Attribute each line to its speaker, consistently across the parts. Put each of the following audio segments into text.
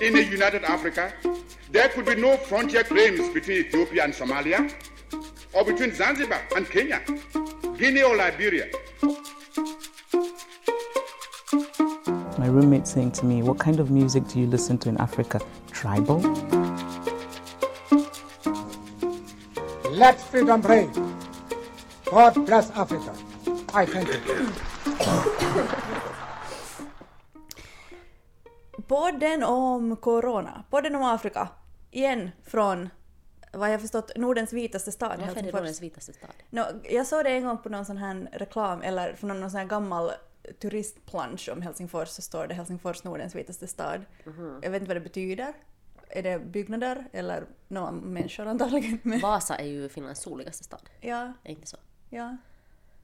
Speaker 1: in a united Africa, there could be no frontier claims between Ethiopia and Somalia, or between Zanzibar and Kenya, Guinea or Liberia.
Speaker 2: My roommate saying to me, What kind of music do you listen to in Africa? Tribal?
Speaker 3: Let freedom reign. God bless Africa. I thank you.
Speaker 4: Podden om corona, podden om Afrika, igen från vad jag förstått Nordens vitaste stad.
Speaker 5: Varför är det. Nordens vitaste stad?
Speaker 4: No, jag såg det en gång på någon sån här reklam, eller från någon sån här gammal turistplansch om Helsingfors så står det Helsingfors Nordens vitaste stad.
Speaker 5: Mhm.
Speaker 4: Jag vet inte vad det betyder. Är det byggnader eller några människor antagligen? Men,
Speaker 5: Vasa är ju Finlands soligaste stad.
Speaker 4: ja,
Speaker 5: Är det inte så?
Speaker 4: ja.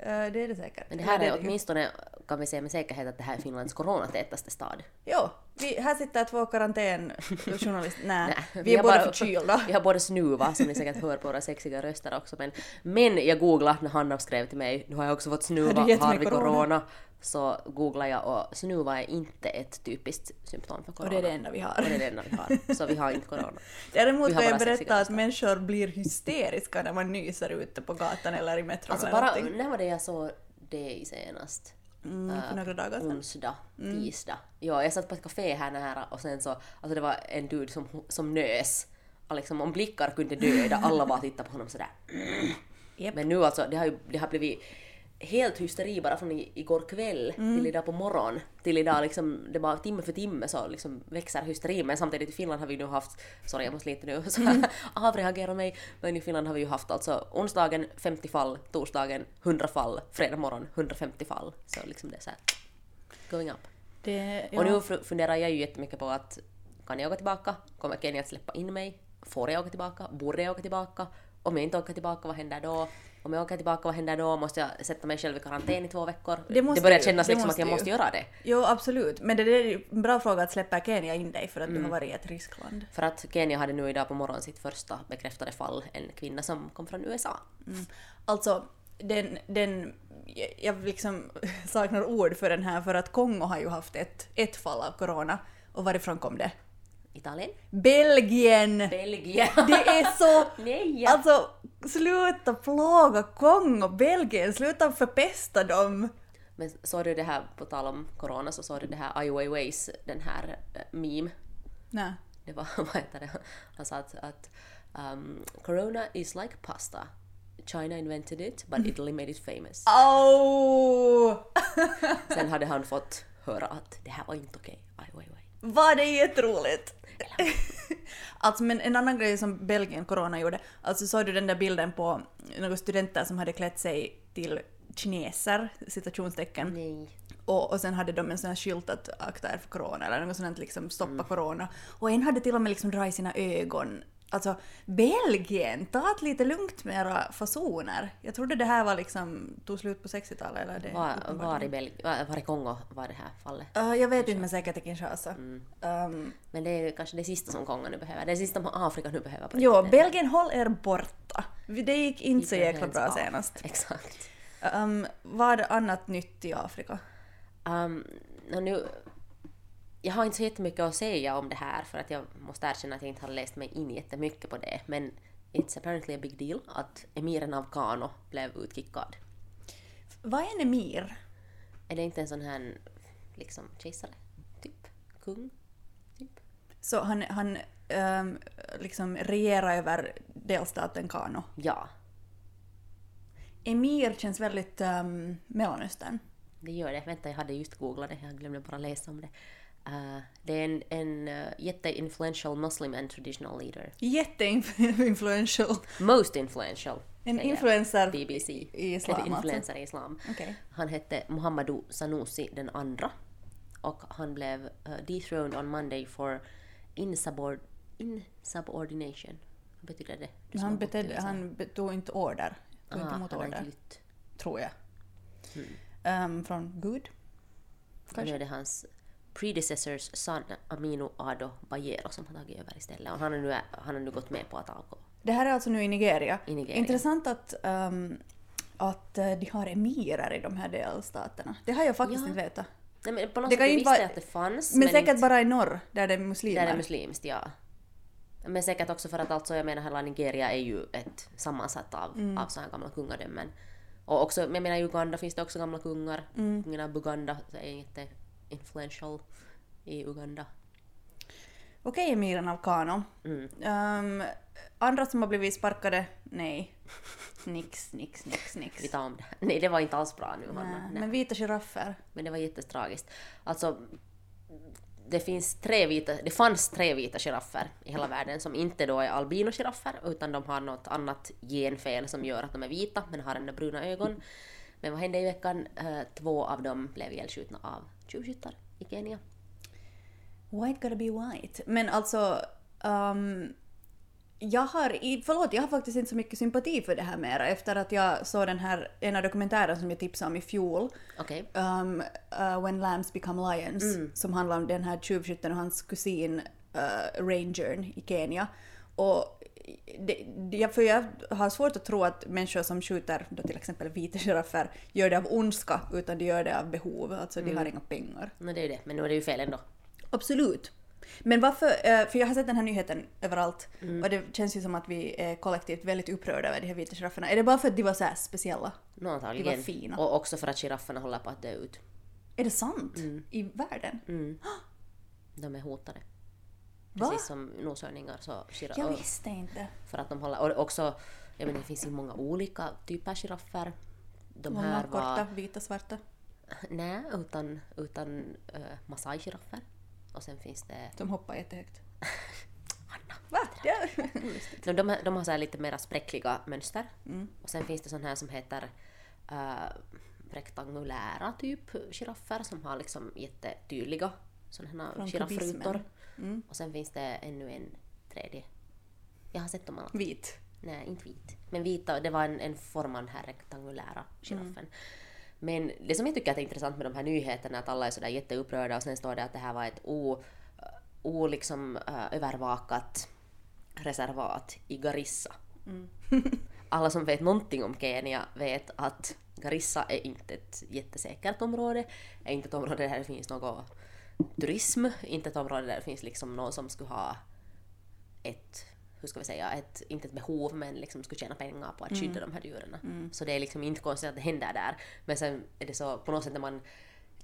Speaker 4: Det är det säkert.
Speaker 5: Men det här är
Speaker 4: ju.
Speaker 5: åtminstone, kan vi säga med säkerhet, att det här är Finlands coronatätaste stad.
Speaker 4: Jo, vi, här sitter två karantänjournalister. Nej, vi är båda förkylda.
Speaker 5: Vi har både snuva, som ni säkert hör på våra sexiga röster också, men, men jag googlade när Hanna skrev till mig, nu har jag också fått snuva,
Speaker 4: Har
Speaker 5: har vi
Speaker 4: corona?
Speaker 5: corona? Så googlade jag och snuva är inte ett typiskt symptom för corona.
Speaker 4: Och det är det enda vi har.
Speaker 5: Och det är det enda vi har. Så vi har inte corona.
Speaker 4: Däremot kan jag berätta att människor blir hysteriska när man nyser ute på gatan eller i metron
Speaker 5: Alltså bara, när var det jag såg det senast?
Speaker 4: Mm, för några dagar sedan.
Speaker 5: Onsdag, tisdag. Ja, jag satt på ett café här nära och sen så, alltså det var en dude som, som nös. Och liksom om blickar kunde döda, alla bara tittade på honom sådär.
Speaker 4: Japp.
Speaker 5: Men nu alltså, det har ju det har blivit helt hysteri bara från igår kväll
Speaker 4: Mm.
Speaker 5: till idag på morgon. Till idag liksom, det bara timme för timme så liksom växer hysteri. Men samtidigt i Finland har vi nu haft, sorry jag måste lite nu så
Speaker 4: Mm.
Speaker 5: avreagera mig, men i Finland har vi ju haft alltså onsdagen 50 fall, torsdagen 100 fall, fredag morgon 150 fall. Så liksom det är så här, going up.
Speaker 4: Det, ja.
Speaker 5: Och nu funderar jag ju jättemycket på att kan jag åka tillbaka? Kommer Kenya att släppa in mig? Får jag åka tillbaka? Borde jag åka tillbaka? Om jag inte åker tillbaka, vad händer då? Om jag åker tillbaka, vad händer då? Måste jag sätta mig själv i karantän i två veckor?
Speaker 4: Det måste
Speaker 5: börjar
Speaker 4: ju-
Speaker 5: kännas
Speaker 4: det
Speaker 5: liksom att jag
Speaker 4: ju.
Speaker 5: måste göra det.
Speaker 4: Jo, absolut. Men det är ju en bra fråga att släppa Kenya in dig för att
Speaker 5: Mm.
Speaker 4: du har varit i ett riskland.
Speaker 5: För att Kenya hade nu idag på morgonen sitt första bekräftade fall, en kvinna som kom från USA.
Speaker 4: Alltså, den, den, jag- jag liksom saknar ord för den här för att Kongo har ju haft ett, ett fall av corona. Och varifrån kom det?
Speaker 5: Italien?
Speaker 4: Belgien!
Speaker 5: Belgien!
Speaker 4: Det är så...
Speaker 5: Nej!
Speaker 4: Alltså, sluta plåga Kongo, Belgien, sluta förpesta dem!
Speaker 5: Men såg du det här, på tal om corona, så såg du det här Ai Weiweis, den här eh, meme
Speaker 4: Nej.
Speaker 5: det var, vad heter det, han sa att, att um, Corona is like pasta. China invented it, but Italy made it famous.
Speaker 4: Oh!
Speaker 5: Sen hade han fått höra att det här var inte okej. Aj, aj, aj.
Speaker 4: Var det jätteroligt? alltså men en annan grej som Belgien corona gjorde, alltså såg du den där bilden på några studenter som hade klätt sig till kineser, citationstecken,
Speaker 5: Nej.
Speaker 4: och, och sen hade de en sån här skylt att akta er för corona eller något sånt liksom stoppa corona. Och en hade till och med liksom dragit sina ögon. Alltså Belgien, ta det lite lugnt med era fasoner. Jag trodde det här var liksom, tog slut på 60-talet eller det.
Speaker 5: Var, var, i Belgien, var, var i Kongo var det här fallet?
Speaker 4: Uh, jag vet inte men säkert i Kinshasa.
Speaker 5: Mm.
Speaker 4: Um,
Speaker 5: Men det är kanske det sista som Kongo nu behöver. Det sista Afrika nu behöver.
Speaker 4: Jo. Belgien håll er borta. Det gick inte så jäkla bra senast.
Speaker 5: Exakt.
Speaker 4: Um, vad är annat nytt i Afrika?
Speaker 5: Um, nu, jag har inte så jättemycket att säga om det här för att jag måste erkänna att jag inte har läst mig in jättemycket på det. Men it's apparently a big deal att emiren av Kano blev utkickad.
Speaker 4: Vad är en emir?
Speaker 5: Är det inte en sån här liksom kejsare? Typ? Kung? Typ?
Speaker 4: Så han, han um, liksom regerar över delstaten Kano.
Speaker 5: Ja,
Speaker 4: Emir känns väldigt um, Mellanöstern.
Speaker 5: det gör det. Vänta, jag hade just googlat det. Jag glömde bara läsa om det. Uh, det är en, en uh, jätteinfluential muslim and traditional leader.
Speaker 4: Jätteinfluential.
Speaker 5: Most influential.
Speaker 4: En influencer
Speaker 5: BBC.
Speaker 4: i islam
Speaker 5: En
Speaker 4: alltså.
Speaker 5: influencer i islam.
Speaker 4: Okej.
Speaker 5: Han hette Muhammadu Sanusi den andra. Och han blev uh, dethroned on Monday for insubord insubordination. Vad betyder det? Som
Speaker 4: Han, betedde, han tog inte order. Tog inte
Speaker 5: Ah,
Speaker 4: emot
Speaker 5: han har
Speaker 4: order.
Speaker 5: inte.
Speaker 4: Tror jag.
Speaker 5: Mm.
Speaker 4: Um, från Gud?
Speaker 5: Och nu är det hans predecessors son Aminu Ado Bayero som har tagit över istället. Och han har nu, han har nu gått med på att avgå.
Speaker 4: Det här är alltså nu i Nigeria.
Speaker 5: I Nigeria.
Speaker 4: Intressant att, um, att eh, de har emirer i de här delstaterna. Det har jag faktiskt
Speaker 5: Ja.
Speaker 4: inte vetat.
Speaker 5: Nej, men på något
Speaker 4: Det
Speaker 5: sätt visste jag att det fanns.
Speaker 4: Men, säkert
Speaker 5: inte-
Speaker 4: bara i norr, där det är muslimer.
Speaker 5: Där det är muslimskt, ja. Men säkert också för att alltså, jag menar hela Nigeria är ju ett sammansatt av,
Speaker 4: Mm.
Speaker 5: av sådana gamla kungadömen. Och också, jag menar i Uganda finns det också gamla kungar.
Speaker 4: Mm.
Speaker 5: Kungen av Buganda är inte influential i Uganda.
Speaker 4: Okej, emiren av Kano.
Speaker 5: Mm.
Speaker 4: Ehm, andra som har blivit sparkade? Nej. Nix, nix, nix, nix.
Speaker 5: Vi tar om det. Nej, det var inte alls bra nu, Hanna.
Speaker 4: Nej,
Speaker 5: Nej.
Speaker 4: Men vita giraffer?
Speaker 5: Men det var jättetragiskt. Alltså, det, finns tre vita, det fanns tre vita giraffer i hela världen som inte då är albino-giraffer utan de har något annat genfel som gör att de är vita men har ändå bruna ögon. Men vad hände i veckan? Eh, Två av dem blev ihjälskjutna av tjuvskyttar i Kenya.
Speaker 4: White gotta be white. Men alltså... ehm, jag har, i- förlåt, jag har faktiskt inte så mycket sympati för det här mera efter att jag såg den här ena dokumentären som jag tipsade om i fjol.
Speaker 5: Okej.
Speaker 4: um, uh, When Lambs Become Lions, som handlar om den här tjuvskytten och hans kusin uh, Rangern i Kenya. Och det, för jag har svårt att tro att människor som skjuter då till exempel vita giraffer gör det av ondska, utan de gör det av behov. Alltså de har inga pengar.
Speaker 5: No, det är ju det, men nu är det ju fel ändå.
Speaker 4: Absolut. Men varför, eh, för jag har sett den här nyheten överallt och det känns ju som att vi är kollektivt väldigt upprörda över de här vita girafferna. Är det bara för att de var så speciella?
Speaker 5: No, antagligen.
Speaker 4: De var fina.
Speaker 5: Och också för att girafferna håller på att dö ut.
Speaker 4: Är det sant? I världen?
Speaker 5: De är hotade.
Speaker 4: Va?
Speaker 5: Precis som noshörningar så giraff-
Speaker 4: Jag visste inte.
Speaker 5: För att de håller, och också, jag menar det finns ju många olika typer giraffer. De
Speaker 4: Långa,
Speaker 5: här
Speaker 4: korta,
Speaker 5: var,
Speaker 4: vita, svarta.
Speaker 5: nej, utan, utan uh, masai-giraffer. Och sen finns det,
Speaker 4: Som hoppar jättehögt.
Speaker 5: Anna,
Speaker 4: Va? Ja.
Speaker 5: de, de, har- de har så här lite mera spräckliga mönster.
Speaker 4: Mm.
Speaker 5: Och sen finns det sån här som heter uh, rektangulära typ giraffer som har liksom jättetydliga sådana
Speaker 4: Från
Speaker 5: giraffrutor.
Speaker 4: Mm.
Speaker 5: Och sen finns det ännu en tredje. Jag har sett dem alla.
Speaker 4: Vit.
Speaker 5: Nej, inte vit. Men vita, det var en, en form av den här rektangulära giraffen. Men det som jag tycker är intressant med de här nyheterna är att alla är sådär jätteupprörda och sen står det att det här var ett o, o liksom, övervakat reservat i Garissa. alla som vet någonting om Kenya vet att Garissa är inte ett jättesäkert område, är inte ett område där det finns någon turism, inte ett område där det finns liksom någon som skulle ha ett, hur ska vi säga, ett, inte ett behov men liksom skulle tjäna pengar på att skydda de här djuren. Så det är liksom inte konstigt att det händer där. Men sen är det så, på något sätt när man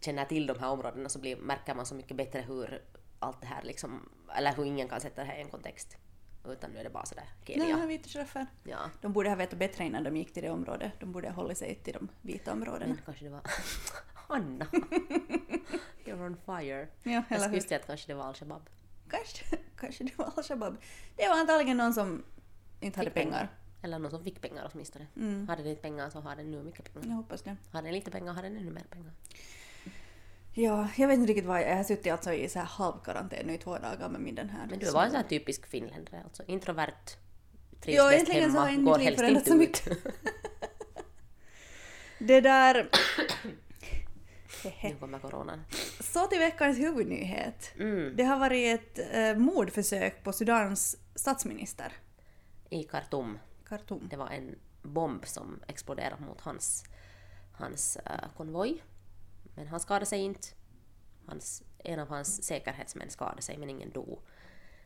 Speaker 5: känner till de här områdena så blir, märker man så mycket bättre hur allt det här liksom, eller hur ingen kan sätta det här i en kontext. Utan nu är det bara sådär Kenya.
Speaker 4: Nej, vita giraffer.
Speaker 5: Ja.
Speaker 4: De borde ha vetat bättre innan de gick till det området. De borde ha hållit sig till de vita områdena.
Speaker 5: Men kanske det var... Anna! You're on fire.
Speaker 4: Ja,
Speaker 5: Jag
Speaker 4: eller
Speaker 5: säga att kanske det var al-Shabab.
Speaker 4: Kanske, kanske det var al-Shabab. Det var antagligen någon som inte hade
Speaker 5: Fick
Speaker 4: pengar.
Speaker 5: Eller någon som fick pengar åtminstone.
Speaker 4: Mm.
Speaker 5: Hade den inte pengar så har den nu mycket pengar.
Speaker 4: Jag hoppas det.
Speaker 5: Har den lite pengar har den ännu mer pengar.
Speaker 4: Ja, jag vet inte riktigt vad jag... Jag har suttit alltså i så här halvkarantän nu i två dagar med min den här.
Speaker 5: Men du var en sån här typisk finländare alltså. Introvert. Trivs bäst
Speaker 4: så har
Speaker 5: hemma,
Speaker 4: inte
Speaker 5: går helst inte
Speaker 4: så
Speaker 5: ut.
Speaker 4: Det där...
Speaker 5: nu kommer coronan.
Speaker 4: Så till veckans huvudnyhet.
Speaker 5: Mm.
Speaker 4: Det har varit ett eh, mordförsök på Sudans statsminister.
Speaker 5: I Khartoum.
Speaker 4: Khartoum.
Speaker 5: Det var en bomb som exploderade mot hans, hans eh, konvoj. Men han skadade sig inte. Hans, en av hans säkerhetsmän skadade sig men ingen dog.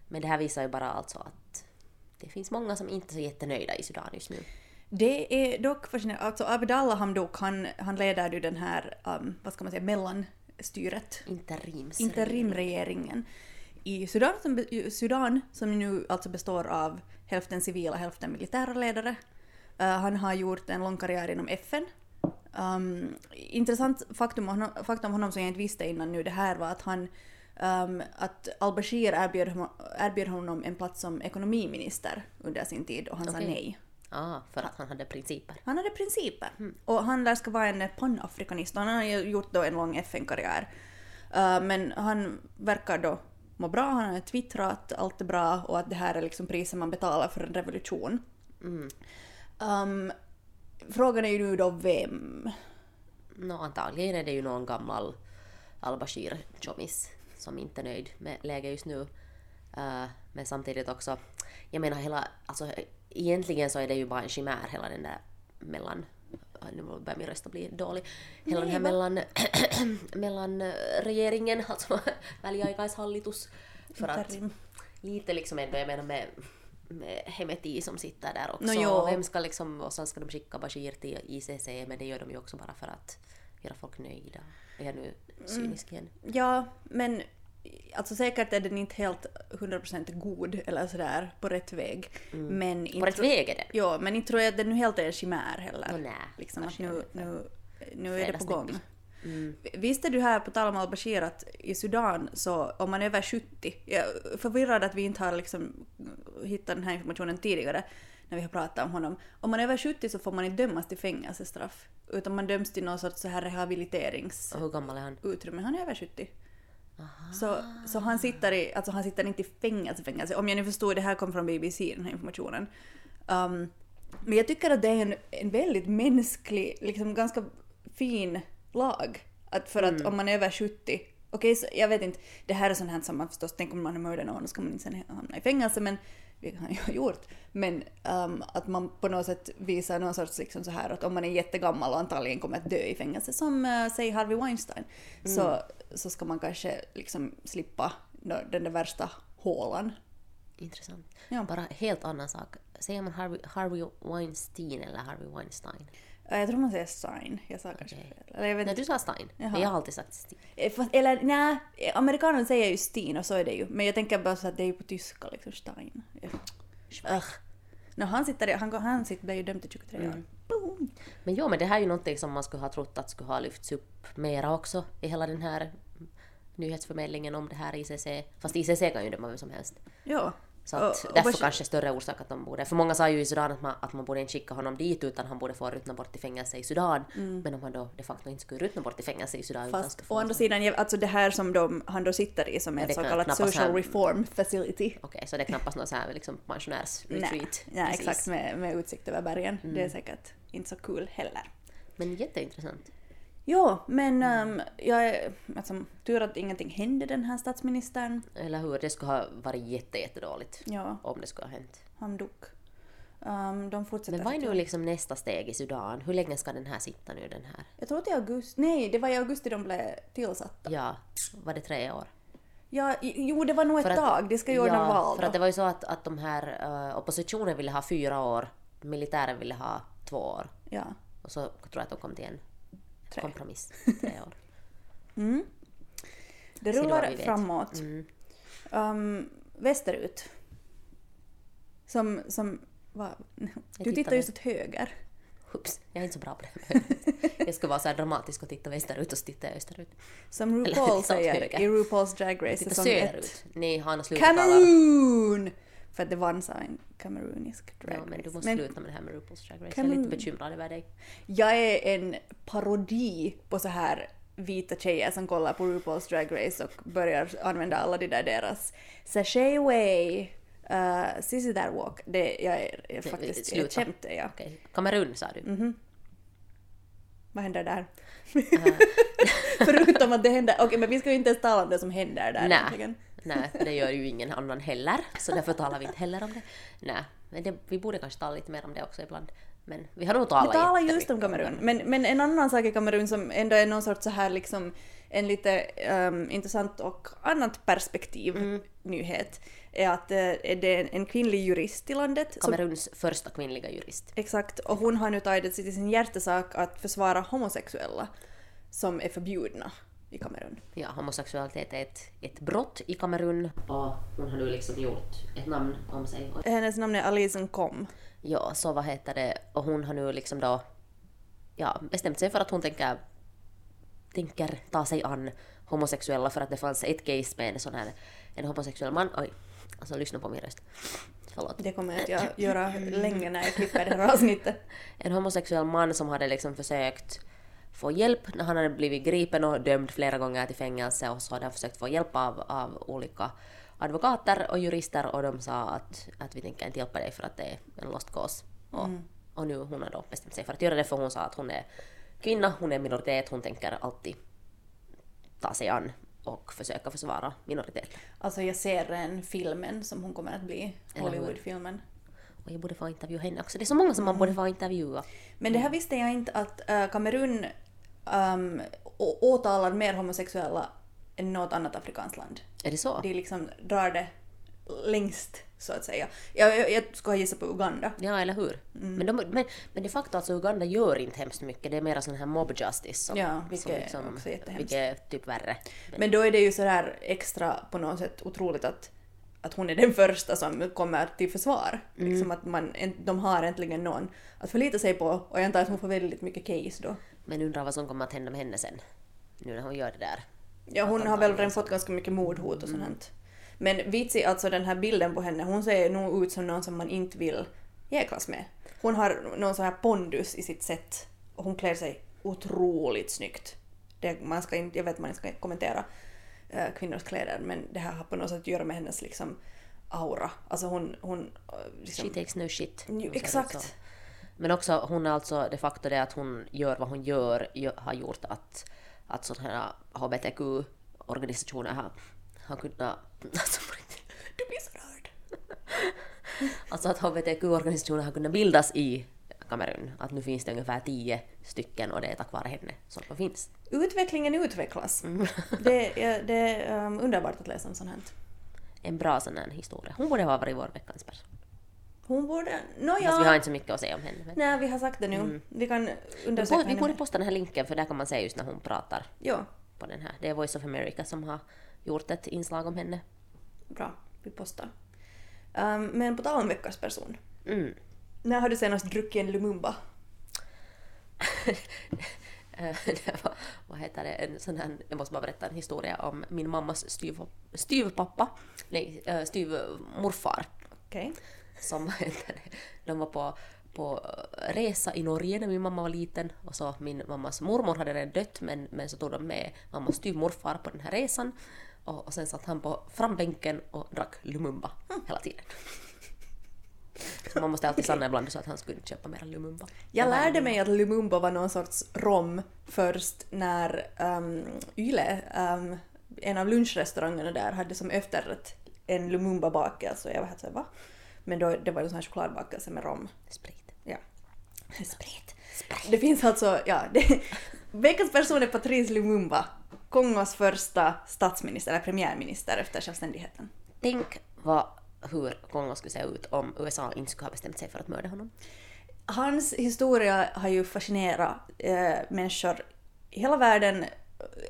Speaker 5: Men det här visar ju bara alltså att det finns många som inte är så jättenöjda i Sudan just nu.
Speaker 4: Det är dock fascinerande. Alltså Abdallah Hamdok, han, han leder ju den här, um, vad ska man säga, mellanstyret.
Speaker 5: Interims.
Speaker 4: Interimregeringen i Sudan som, Sudan, som nu alltså består av hälften civila, hälften militära ledare. Uh, han har gjort en lång karriär inom FN. Um, intressant faktum, om honom- faktum om honom som jag inte visste innan nu det här var att han um, att al-Bashir erbjöd, erbjöd honom en plats som ekonomiminister under sin tid och han sa
Speaker 5: Okej.
Speaker 4: nej.
Speaker 5: Ja, för att han hade principer.
Speaker 4: Han hade principer. Och han lär ska vara en panafrikanist och han har ju gjort då en lång FN-karriär. Uh, men han verkar då må bra, han har twittrat att allt är bra och att det här är liksom priset man betalar för en revolution. Um, frågan är ju nu då vem?
Speaker 5: Nå, antagligen är det ju någon gammal al-Bashir chomis som inte är nöjd med läget just nu. Eh, men samtidigt också, jag menar hela, alltså egentligen så är det ju bara en chimär hela den där mellan nu börjar min röst bli dålig. Hela den här mellan, mellan eh, regeringen, alltså väliaikaishallitus. För att lite liksom ändå, jag menar med, med Hemeti som sitter där också.
Speaker 4: Nå, jo.
Speaker 5: Vem ska liksom, och sen ska de skicka Bashir till ICC, men det gör de ju också bara för att göra folk nöjda. Är jag nu cynisk igen?
Speaker 4: Ja, men alltså säkert är den inte helt 100% god eller sådär på rätt väg. Men inte
Speaker 5: Mm. På rätt väg är det.
Speaker 4: Ja, men inte tror jag att den nu helt är en chimär heller.
Speaker 5: Nå, nej,
Speaker 4: liksom att nu, nu, nu är det på gång.
Speaker 5: Fredagsnäppi.
Speaker 4: Visste du här på tal om al-Bashir att i Sudan så om man är över 70, jag är förvirrad att vi inte har liksom hittat den här informationen tidigare när vi har pratat om honom. Om man är över 70 så får man inte dömas till fängelsestraff utan man döms till någon sorts så här rehabiliteringsutrymme.
Speaker 5: Och hur gammal är han?
Speaker 4: Han är över 70. Så, så han sitter i, alltså han sitter inte i fängelse, fängelse. Om jag nu förstod, det här kom från BBC den här informationen. Um, men jag tycker att det är en, en väldigt mänsklig, liksom ganska fin lag. Att för att om man är över 70, okej så jag vet inte, det här är sånt här som man förstås, tänk om man har mördat någon, då ska man inte sen hamna i fängelse men vilket han ju har gjort. Men um, att man på något sätt visar någon sorts liksom så här att om man är jättegammal och antagligen kommer att dö i fängelse, som uh, säg Harvey Weinstein, så, så ska man kanske liksom slippa den där värsta hålan.
Speaker 5: Intressant.
Speaker 4: Ja.
Speaker 5: Bara helt annan sak. Säger man Harvey, Harvey Weinstein eller Harvey Weinstein?
Speaker 4: Uh, Jag tror man säger Stein, jag sa kanske
Speaker 5: Okej.
Speaker 4: fel. Eller jag vet
Speaker 5: Nej, du sa Stein.
Speaker 4: Jaha.
Speaker 5: Jag har alltid sagt Stein.
Speaker 4: Eh, Eller nej, amerikanerna säger ju Stin och så är det ju. Men jag tänker bara så att det är ju på tyska liksom Stein. Ugh. No, han sitter, han, han sitter där ju dömd till 23 år.
Speaker 5: Mm.
Speaker 4: Boom.
Speaker 5: Men jo, men det här är ju någonting som man skulle ha trott att skulle ha lyfts upp mera också i hela den här nyhetsförmedlingen om det här ICC. Fast ICC kan ju döma vem som helst.
Speaker 4: Ja.
Speaker 5: Så att
Speaker 4: Och- och
Speaker 5: därför
Speaker 4: Bashir-
Speaker 5: kanske större orsak att de borde... För många sa ju i Sudan att man, att man borde inte skicka honom dit utan han borde få ruttna bort i fängelse i Sudan. Men om han då de facto inte skulle ruttna bort i fängelse i Sudan utan
Speaker 4: Mm. Fast
Speaker 5: skulle få...
Speaker 4: å andra sidan, alltså det här som de, han då sitter i som är ett så kallat social
Speaker 5: han-
Speaker 4: reform facility.
Speaker 5: Okej, så det är knappast någon sån här liksom
Speaker 4: Nej,
Speaker 5: pensionärsretreat.
Speaker 4: nej
Speaker 5: precis.
Speaker 4: exakt med, med utsikt över bergen.
Speaker 5: Mm.
Speaker 4: Det är säkert inte så kul heller.
Speaker 5: Men jätteintressant.
Speaker 4: Ja, men um, jag är alltså, tur att ingenting hände den här statsministern.
Speaker 5: Eller hur? Det skulle ha varit jätte, jättedåligt
Speaker 4: Ja,
Speaker 5: om det skulle ha hänt.
Speaker 4: han dog. Um, de fortsätter
Speaker 5: Men vad är nu liksom nästa steg i Sudan? Hur länge ska den här sitta nu den här?
Speaker 4: Jag tror att det är augusti. Nej, det var i augusti de blev tillsatta.
Speaker 5: Ja, var det tre år?
Speaker 4: Ja, jo, det var nog ett
Speaker 5: För att-
Speaker 4: tag. De ska ju ordna
Speaker 5: ja,
Speaker 4: val
Speaker 5: för
Speaker 4: då.
Speaker 5: att det var ju så att, att de här eh, oppositionen ville ha fyra år, militären ville ha två år.
Speaker 4: Ja.
Speaker 5: Och så tror jag att de kom till en
Speaker 4: Tre.
Speaker 5: kompromiss. Tre år.
Speaker 4: Det
Speaker 5: då vad
Speaker 4: rullar framåt.
Speaker 5: Mm.
Speaker 4: Um, västerut. Som, som, va? Du
Speaker 5: tittar
Speaker 4: tittar just åt höger.
Speaker 5: Oops, jag är inte så bra på det. jag ska vara så här dramatisk och titta västerut och så tittar jag österut.
Speaker 4: Som RuPaul
Speaker 5: titta
Speaker 4: säger i RuPaul's Drag Race
Speaker 5: Titta
Speaker 4: säsong 1.
Speaker 5: söderut. Nej, Hanna sluta tala.
Speaker 4: Kamerun! För att det vann så en kamerunisk drag
Speaker 5: Ja, men du måste
Speaker 4: Men
Speaker 5: sluta med det här med RuPaul's Drag Race. Jag är lite bekymrad över dig.
Speaker 4: jag är en parodi på så här vita tjejer som kollar på RuPaul's Drag Race och börjar använda alla de där deras sashay away, uh, sissy that walk. Det, jag är, är faktiskt ett
Speaker 5: sluta.
Speaker 4: skämt, ja.
Speaker 5: Okej, Kamerun sa du.
Speaker 4: Mhm. Vad händer där? Förutom att det händer, okej men vi ska ju inte ens tala om det som händer där
Speaker 5: Nej. Nej, det gör ju ingen annan heller, så därför talar vi inte heller om det. Nej, men det, vi borde kanske tala lite mer om det också ibland. Men vi har nog
Speaker 4: Vi
Speaker 5: talat
Speaker 4: talar
Speaker 5: jättemycket
Speaker 4: just om Kamerun. Men, men en annan sak i Kamerun som ändå är någon sorts så här liksom en lite ehm, intressant och annat perspektiv
Speaker 5: Mm.
Speaker 4: nyhet är att eh, det är en kvinnlig jurist i landet. Som,
Speaker 5: Kameruns första kvinnliga jurist.
Speaker 4: exakt, och hon har nu tagit det till sin hjärtesak att försvara homosexuella som är förbjudna i Kamerun.
Speaker 5: Ja, homosexualitet är ett, ett brott i Kamerun och hon har nu liksom gjort ett namn om sig.
Speaker 4: Hennes namn är Alison Kom.
Speaker 5: ja, så vad heter det, och hon har nu liksom då ja, bestämt sig för att hon tänker, tänker ta sig an homosexuella för att det fanns ett case med en sån här, en homosexuell man, oj, alltså lyssna på min röst. Förlåt.
Speaker 4: Det kommer att jag göra länge när jag klipper det här avsnittet.
Speaker 5: En homosexuell man som hade liksom försökt få hjälp när han hade blivit gripen och dömd flera gånger till fängelse och så hade han försökt få hjälp av, av olika advokater och jurister och de sa att, att vi tänker inte hjälpa dig för att det är en lost cause. Och, och nu hon har då bestämt sig för att göra det för hon sa att hon är kvinna, hon är minoritet, hon tänker alltid ta sig an och försöka försvara minoriteter.
Speaker 4: Alltså jag ser en filmen som hon kommer att bli? Hollywoodfilmen.
Speaker 5: Och jag borde få intervjua henne också. Det är så många som man borde få intervjua.
Speaker 4: Men det här visste jag inte att äh, Kamerun um, åtalar mer homosexuella än något annat afrikanskt land.
Speaker 5: Är det så?
Speaker 4: De liksom drar det längst, så att säga. Jag, jag, jag skulle ha gissat på Uganda.
Speaker 5: Ja, eller hur?
Speaker 4: Mm.
Speaker 5: Men, de, men, men de facto alltså Uganda gör inte hemskt mycket. Det är mera sån här mob justice som,
Speaker 4: Ja,
Speaker 5: som
Speaker 4: vilket är också jättehemskt.
Speaker 5: vilket är typ värre.
Speaker 4: Men då är det ju sådär extra på något sätt otroligt att, att hon är den första som kommer till försvar.
Speaker 5: Mm.
Speaker 4: Liksom att man, de har äntligen någon att förlita sig på och jag antar att hon får väldigt mycket case då.
Speaker 5: Men undrar vad som kommer att hända med henne sen. Nu när hon gör det där.
Speaker 4: Ja, hon har väl redan fått ganska mycket mordhot och
Speaker 5: Mm.
Speaker 4: sånt. Men Vitsi, alltså den här bilden på henne, hon ser nog ut som någon som man inte vill jäklas med. Hon har någon sån här pondus i sitt sätt och hon klär sig otroligt snyggt. Det, man ska inte, jag vet att man inte ska kommentera eh, kvinnors kläder men det här har på något sätt att göra med hennes liksom aura. Alltså hon... hon eh, liksom,
Speaker 5: She takes no shit.
Speaker 4: Exakt.
Speaker 5: Men också hon är alltså de facto det att hon gör vad hon gör gö- har gjort att, att sådana här hbtq-organisationer har, har kunnat... Alltså, på riktigt.
Speaker 4: du blir så rörd!
Speaker 5: alltså att hbtq-organisationer har kunnat bildas i Kamerun. Att nu finns det ungefär tio stycken och det är tack vare henne som de finns.
Speaker 4: Utvecklingen utvecklas. Det är, det är um, underbart att läsa om sånt här.
Speaker 5: En bra sån här historia. Hon borde ha varit vår veckans person.
Speaker 4: Hon borde...
Speaker 5: Fast vi har
Speaker 4: Nåja,
Speaker 5: inte så mycket att säga om henne. Men...
Speaker 4: nej vi har sagt det nu. Vi kan undersöka
Speaker 5: på, vi
Speaker 4: henne
Speaker 5: borde posta den här länken för där kan man se just när hon pratar
Speaker 4: Ja,
Speaker 5: på den här. Det är Voice of America som har gjort ett inslag om henne.
Speaker 4: bra. Vi postar. Um, men på tal om veckans person.
Speaker 5: Mm.
Speaker 4: När har du senast druckit en Lumumba?
Speaker 5: Eh, det var, vad heter det, en sån här, jag måste bara berätta en historia om min mammas styv, styvpappa, nej, eh, styvmorfar
Speaker 4: Okej
Speaker 5: som de var på, på resa i Norge när min mamma var liten och så min mammas mormor hade redan dött men, men så tog de med mammas styvmorfar på den här resan och, och sen satt han på frambänken och drack Lumumba hela tiden. Så man måste alltid stanna ibland så att han skulle köpa mera Lumumba.
Speaker 4: Jag lärde mig att Lumumba var någon sorts rom först när um, Yle, um, en av lunchrestaurangerna där, hade som efterrätt en Lumumba-bakelse. Alltså och jag var helt såhär, va? Men då, det var en sån här chokladbakelse med rom.
Speaker 5: Sprit.
Speaker 4: Ja. Sprit. Det finns alltså, ja. Det, veckans person är Patrice Lumumba. Kongos första statsminister, eller premiärminister efter självständigheten.
Speaker 5: Tänk vad, hur Kongo skulle se ut om USA inte skulle ha bestämt sig för att mörda honom.
Speaker 4: Hans historia har ju fascinerat eh, människor i hela världen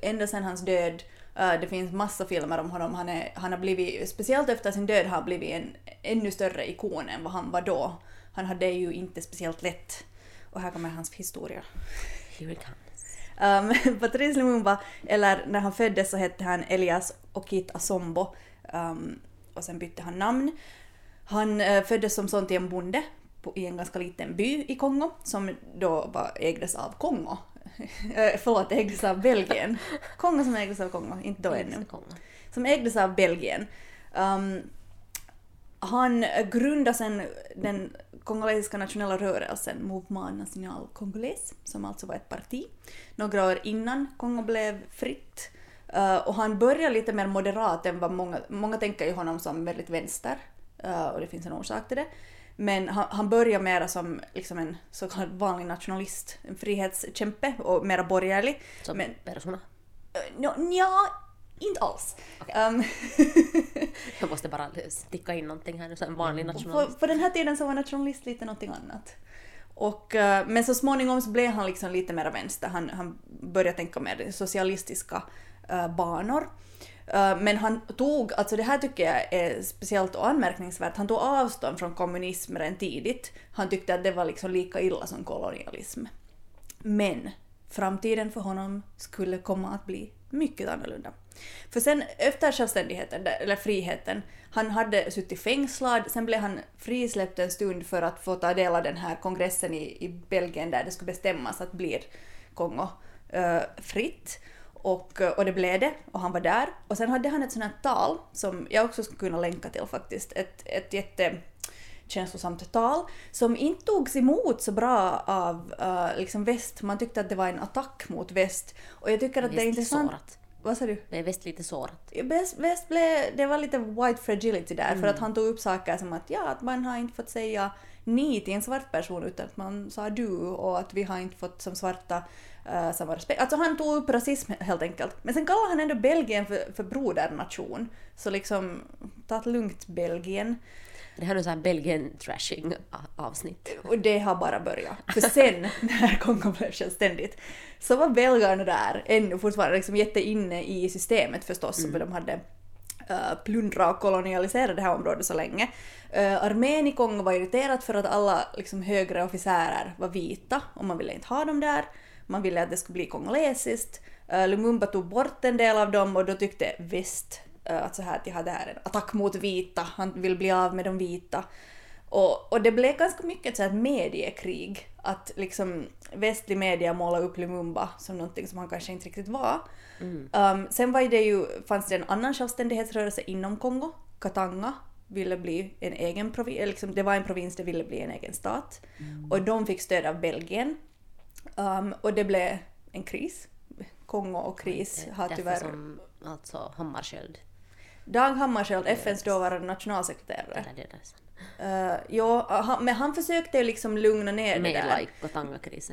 Speaker 4: ända sedan hans död. Eh, det finns massa filmer om honom. Han, är, han har blivit, speciellt efter sin död, har blivit en ännu större ikon än vad han var då. Han hade ju inte speciellt lätt. Och här kommer hans historia.
Speaker 5: Here it comes.
Speaker 4: Um, Patrice Lumumba, eller när han föddes så hette han Elias Okit Asombo um, och sen bytte han namn. Han eh, föddes som son till en bonde på, i en ganska liten by i Kongo som då var, ägdes av Kongo. Eh, Förlåt, ägdes av Belgien. Kongo som ägdes av Kongo, inte då ännu. Som ägdes av Belgien. Um, han grundade sen den kongolesiska nationella rörelsen Mouvement National Congolais, som alltså var ett parti, några år innan Kongo blev fritt. Uh, och han började lite mer moderat än vad många, många tänker ju honom som väldigt vänster, uh, och det finns en orsak till det. Men han, han började mera som liksom en så kallad vanlig nationalist, en frihetskämpe och mera borgerlig.
Speaker 5: Som
Speaker 4: Men-
Speaker 5: persona.
Speaker 4: Uh, no, ja, inte alls. Um,
Speaker 5: Jag måste bara sticka in någonting här nu, en vanlig
Speaker 4: På,
Speaker 5: nationalist.
Speaker 4: på den här tiden så var nationalist lite någonting annat. Och, eh, men så småningom så blev han liksom lite mer vänster. Han, han började tänka mer socialistiska eh, banor. Eh, men han tog, alltså det här tycker jag är speciellt och anmärkningsvärt, han tog avstånd från kommunism redan tidigt. Han tyckte att det var liksom lika illa som kolonialism. Men framtiden för honom skulle komma att bli mycket annorlunda. För sen efter självständigheten, eller friheten, han hade suttit fängslad, sen blev han frisläppt en stund för att få ta del av den här kongressen i, i Belgien där det skulle bestämmas att blir Kongo uh, fritt. Och, eh, och det blev det, och han var där. Och sen hade han ett sånt här tal som jag också skulle kunna länka till faktiskt. Ett, ett jätte känslosamt tal som inte togs emot så bra av uh, liksom väst. Man tyckte att det var en attack mot väst. Och jag tycker att det är intressant...
Speaker 5: sårat.
Speaker 4: Vad sa du?
Speaker 5: Det är visst lite sårat.
Speaker 4: Väst, väst blev, det var lite white fragility där
Speaker 5: Mm.
Speaker 4: för att han tog upp saker som att ja, att man har inte fått säga ni till en svart person utan att man sa du och att vi har inte fått som svarta uh, samma respekt. Alltså han tog upp rasism helt enkelt. Men sen kallar han ändå Belgien för, för brodernation. Så liksom, ta det lugnt Belgien.
Speaker 5: Det här är en Belgien-trashing avsnitt.
Speaker 4: Och det har bara börjat. För sen, när Kongo blev självständigt, så var belgarna där ännu fortfarande liksom jätteinne i systemet förstås, mm. för de hade uh, plundrat och kolonialiserat det här området så länge. Uh, armén i Kongo var irriterad för att alla liksom, högre officerer var vita och man ville inte ha dem där. Man ville att det skulle bli kongolesiskt. Uh, Lumumba tog bort en del av dem och då tyckte väst uh, att så här att ja, det här är en attack mot vita, han vill bli av med de vita. Och, och det blev ganska mycket ett mediekrig, att liksom västlig media målade upp Lumumba som någonting som han kanske inte riktigt var. Mm. Um, sen var det ju, fanns det en annan självständighetsrörelse inom Kongo, Katanga, ville bli en egen provins, liksom, det var en provins, det ville bli en egen stat. Mm. Och de fick stöd av Belgien. Um, och det blev en kris. Kongo och kris har tyvärr...
Speaker 5: som alltså Hammarskjöld.
Speaker 4: Dag Hammarskjöld, FNs dåvarande nationalsekreterare.
Speaker 5: Det
Speaker 4: Uh, ja, men han försökte ju liksom lugna ner
Speaker 5: Med
Speaker 4: det där.
Speaker 5: like.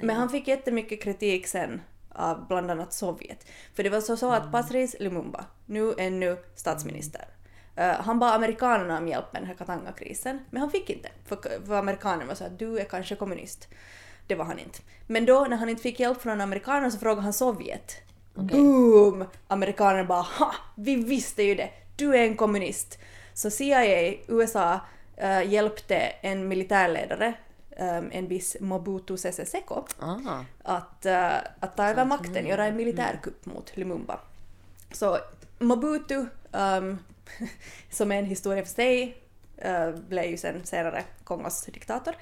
Speaker 4: Men han fick jättemycket kritik sen av bland annat Sovjet. För det var så, så att
Speaker 5: Mm.
Speaker 4: Patrice Lumumba, nu ännu statsminister, uh, han bad amerikanerna om hjälp med den här Katanga-krisen, men han fick inte. För, för amerikanerna var så att du är kanske kommunist. Det var han inte. Men då när han inte fick hjälp från amerikanerna så frågade han Sovjet. Boom! Amerikanerna bara ha! Vi visste ju det! Du är en kommunist. Så CIA, USA, eh, hjälpte en militärledare, eh, en viss Mobutu Sese Seko,
Speaker 5: Ah.
Speaker 4: att, eh, att ta över makten, göra en militärkupp mot Lumumba. Så Mobutu, ehm, som är en historia för sig, uh, blev ju sen senare Kongos diktator.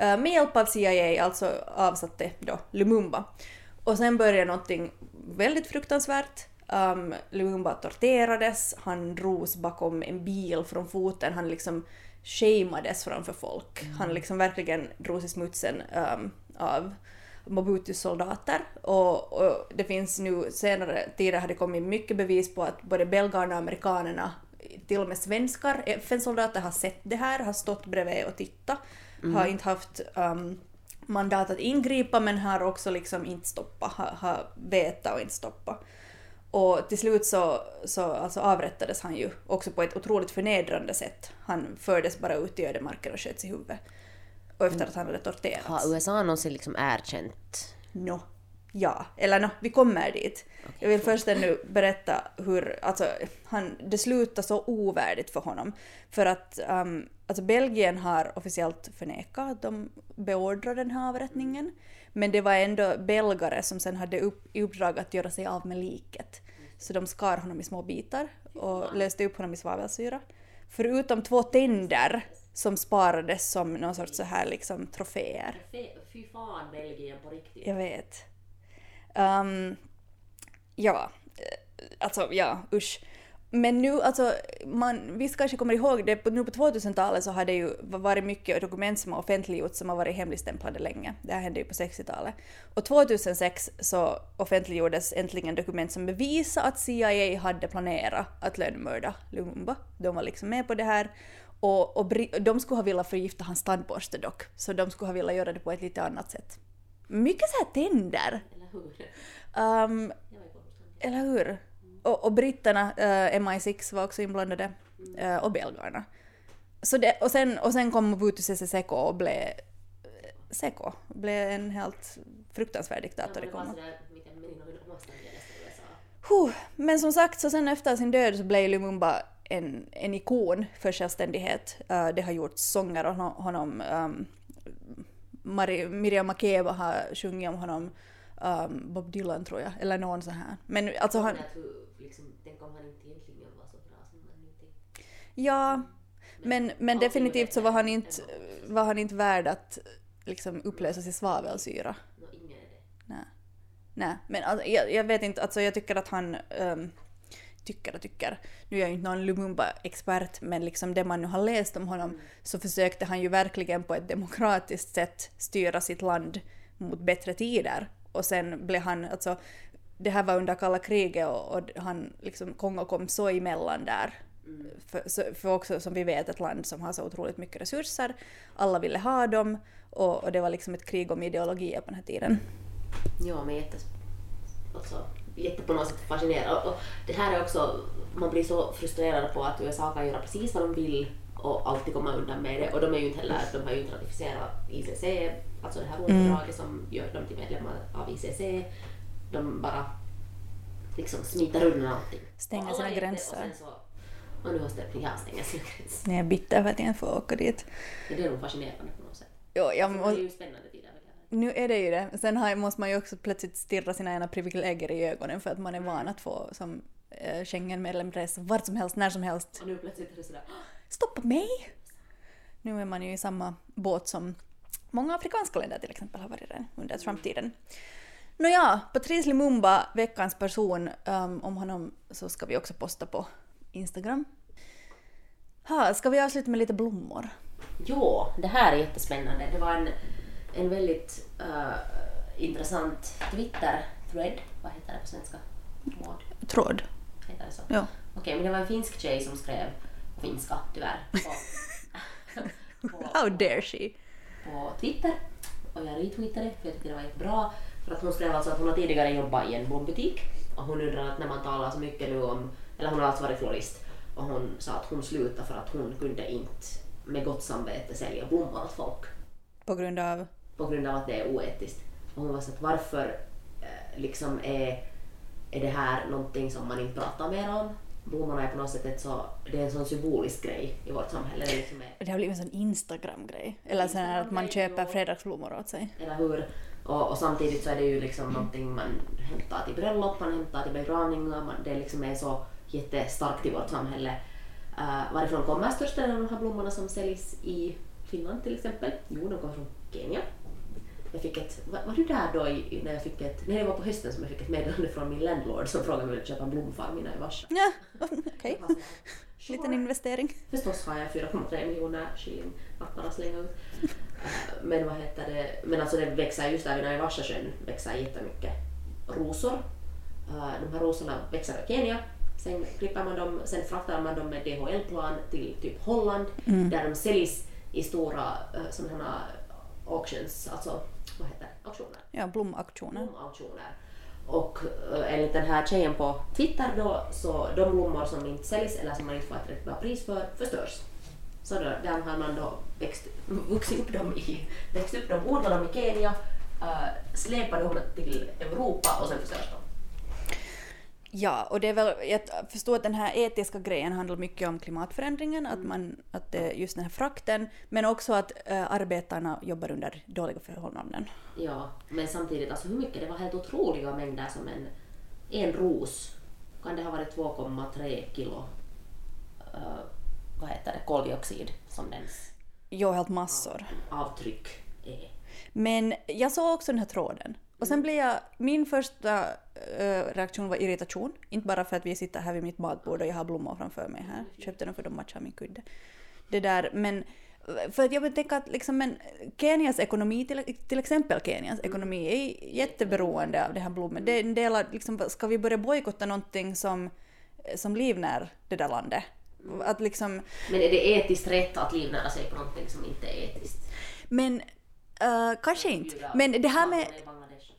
Speaker 4: Uh, med hjälp av CIA alltså avsatte då Lumumba. Och sen började någonting väldigt fruktansvärt. Um, Lumumba torterades, han drogs bakom en bil från foten, han liksom shameades framför folk. Han liksom verkligen drogs i smutsen um, av Mobutus soldater och, och det finns nu senare tider har det kommit mycket bevis på att både belgarna och amerikanerna, till och med svenskar, FN-soldater har sett det här, har stått bredvid och tittat, har inte haft um, mandat att ingripa men har också liksom inte stoppat, har, har vetat och inte stoppat. Och till slut så, så alltså avrättades han ju också på ett otroligt förnedrande sätt. Han fördes bara ut i ödemarken och sköts i huvudet. Och efter att han hade torterats.
Speaker 5: Har USA någonsin liksom erkänt?
Speaker 4: Nå, ja. Eller nå, vi kommer dit. Jag vill först ännu berätta hur, alltså, han, det slutade så ovärdigt för honom. För att um, alltså Belgien har officiellt förnekat att de beordrade den här avrättningen. Men det var ändå belgare som sen hade upp, i uppdrag att göra sig av med liket. Så de skar honom i små bitar och löste upp honom i svavelsyra. Förutom två tänder som sparades som någon sorts så här liksom troféer.
Speaker 5: Fy fan Belgien på riktigt.
Speaker 4: Jag vet. Um, ja, eh, alltså ja, usch. Men nu, alltså, man, visst kanske kommer ihåg det, nu på 2000-talet så har det ju varit mycket dokument som har offentliggjorts som har varit hemligstämplade länge. Det här hände ju på 60-talet. Och 2006 så offentliggjordes äntligen dokument som bevisar att CIA hade planerat att lönnmörda Lumumba. De var liksom med på det här. Och, och de skulle ha velat förgifta hans tandborste dock, så de skulle ha velat göra det på ett lite annat sätt. Mycket så här tänder.
Speaker 5: Eller hur?
Speaker 4: Um, eller hur? Och, och britterna, eh, MI6 var också inblandade, eh, och belgarna. Så det, och, sen, och sen kom Mobutu Sese Seko och blev Seko, blev en helt fruktansvärd diktator i Kongo. Huh. Men som sagt, så sen efter sin död så blev Lumumba en, en ikon för självständighet. Uh, det har gjorts sånger om honom. Um, Mari, Miriam Makeba har sjungit om honom. Um, Bob Dylan tror jag, eller någon sån här. Men alltså han...
Speaker 5: Liksom, tänk om han inte egentligen var så bra som nu tänkte.
Speaker 4: Ja, men, men definitivt så var han inte, var han inte värd att liksom upplösas i svavelsyra. Nej. Nej, men alltså, jag, jag vet inte, alltså jag tycker att han... Um, tycker och tycker. Nu är jag ju inte någon Lumumba-expert, men liksom det man nu har läst om honom så försökte han ju verkligen på ett demokratiskt sätt styra sitt land mot bättre tider. Och sen blev han, alltså, det här var under kalla kriget och, och han, liksom, Kongo kom så emellan där. För, så- för också som vi vet ett land som har så otroligt mycket resurser. Alla ville ha dem och, och det var liksom ett krig om ideologier på den här tiden.
Speaker 5: Ja, men jättes, alltså, jätte på något sätt fascinerad. Och, och det här är också, man blir så frustrerad på att USA kan göra precis vad de vill och alltid komma undan med det. Och de är ju inte heller, de har ju inte ratificerat ICC, alltså det här Romfördraget som gör dem till medlemmar av ICC. De bara liksom smiter undan allting.
Speaker 4: Stänger sina
Speaker 5: det,
Speaker 4: gränser.
Speaker 5: Och, så, och nu har stängt, ja, stänger sina gränser.
Speaker 4: Jag är bitter för att jag inte får åka dit.
Speaker 5: Det är nog fascinerande på något sätt.
Speaker 4: Jo, jag
Speaker 5: Det
Speaker 4: må,
Speaker 5: är ju spännande tider. jag
Speaker 4: nu är det ju det. Sen har, måste man ju också plötsligt stirra sina egna privilegier i ögonen för att man är van att få som eh, Schengen-medlem resa vart som helst, när som helst.
Speaker 5: Och nu plötsligt är det sådär,
Speaker 4: Stoppa mig! Nu är man ju i samma båt som många afrikanska länder till exempel har varit det under Trump-tiden. Nåja, Patrice Lumumba, veckans person, um, om honom så ska vi också posta på Instagram. Ha, ska vi avsluta med lite blommor?
Speaker 5: Jo, det här är jättespännande. Det var en, en väldigt eh, intressant Twitter-thread. Vad heter det på svenska? Tråd,
Speaker 4: Tråd.
Speaker 5: heter det så?
Speaker 4: Ja.
Speaker 5: Okej, men det var en finsk tjej som skrev på finska, tyvärr. På, på,
Speaker 4: How dare she?
Speaker 5: På Twitter. Och jag retweetade för jag tyckte det var jättebra. För att hon skrev alltså att hon har tidigare jobbat i en blombutik och hon undrar att när man talar så mycket nu om, eller hon har alltså varit florist och hon sa att hon slutade för att hon kunde inte med gott samvete sälja blommor åt folk
Speaker 4: På grund av...
Speaker 5: på grund av att det är oetiskt. Och hon var så att varför eh, liksom är, är det här någonting som man inte pratar mer om? Blommorna är på något sätt ett så, det är en sån symbolisk grej i vårt samhälle. Det liksom är,
Speaker 4: Det har blivit en sån Instagram-grej. Eller sån här att man köper fredagsblommor åt sig.
Speaker 5: eller hur? Och, och samtidigt så är det ju liksom någonting man hämtar till bröllop, man hämtar till begravningar, man, det liksom är så jättestarkt i vårt samhälle. Uh, varifrån kommer största delen av de här blommorna som säljs i Finland till exempel? Jo, de kommer från Kenya. Jag fick ett, var, var du där då i, när jag fick ett, nej det var på hösten som jag fick ett meddelande från min landlord som frågade om jag ville köpa en blomfarm innan jag varsade.
Speaker 4: Ja, okej.
Speaker 5: Så här,
Speaker 4: Liten
Speaker 5: "Sure."
Speaker 4: investering.
Speaker 5: Förstås har jag 4,3 miljoner shilling att bara slänga ut. Eh, Men vad heter det, men alltså det växer just där vid Naivasha-sjön växer jättemycket rosor. Eh, De här rosorna växer i Kenya. Sen klipper man dem, sen fraktar man dem med DHL-plan till typ Holland där de säljs i stora eh, sådana här auctions, alltså vad heter auktioner
Speaker 4: Ja, blomauktioner.
Speaker 5: blomauktioner. Och eh, enligt den här tjejen på Twitter då, så de blommor som inte säljs eller som man inte får ett rätt bra pris för förstörs. Så då, där har man då växt, vuxit upp dem i, växt upp dem, odlat dem i Kenya, uh, släpat dem till Europa och sen förstörs de.
Speaker 4: Ja, och det är väl, jag förstår att den här etiska grejen handlar mycket om klimatförändringen, att, man, att det just den här frakten, men också att äh, arbetarna jobbar under dåliga förhållanden.
Speaker 5: Ja, men samtidigt, alltså hur mycket? Det var helt otroliga mängder som en, en ros, kan det ha varit 2,3 kilo, uh, vad heter det, koldioxid som dens
Speaker 4: Jo, helt massor.
Speaker 5: avtryck är.
Speaker 4: Men jag såg också den här tråden. Och sen blev jag, min första eh, reaktion var irritation. Inte bara för att vi sitter här vid mitt matbord och jag har blommor framför mig här. Köpte dem för de matchar min kudde. Det där, men för att jag vill tänka att liksom, men Kenias ekonomi, till, till exempel Kenias ekonomi, är jätteberoende av det här blommen. Det är en del av, liksom, ska vi börja bojkotta någonting som, som livnär det där landet? Att liksom,
Speaker 5: Men är det etiskt rätt att livnära sig på någonting som inte är etiskt?
Speaker 4: men eh, kanske inte. Men det här med.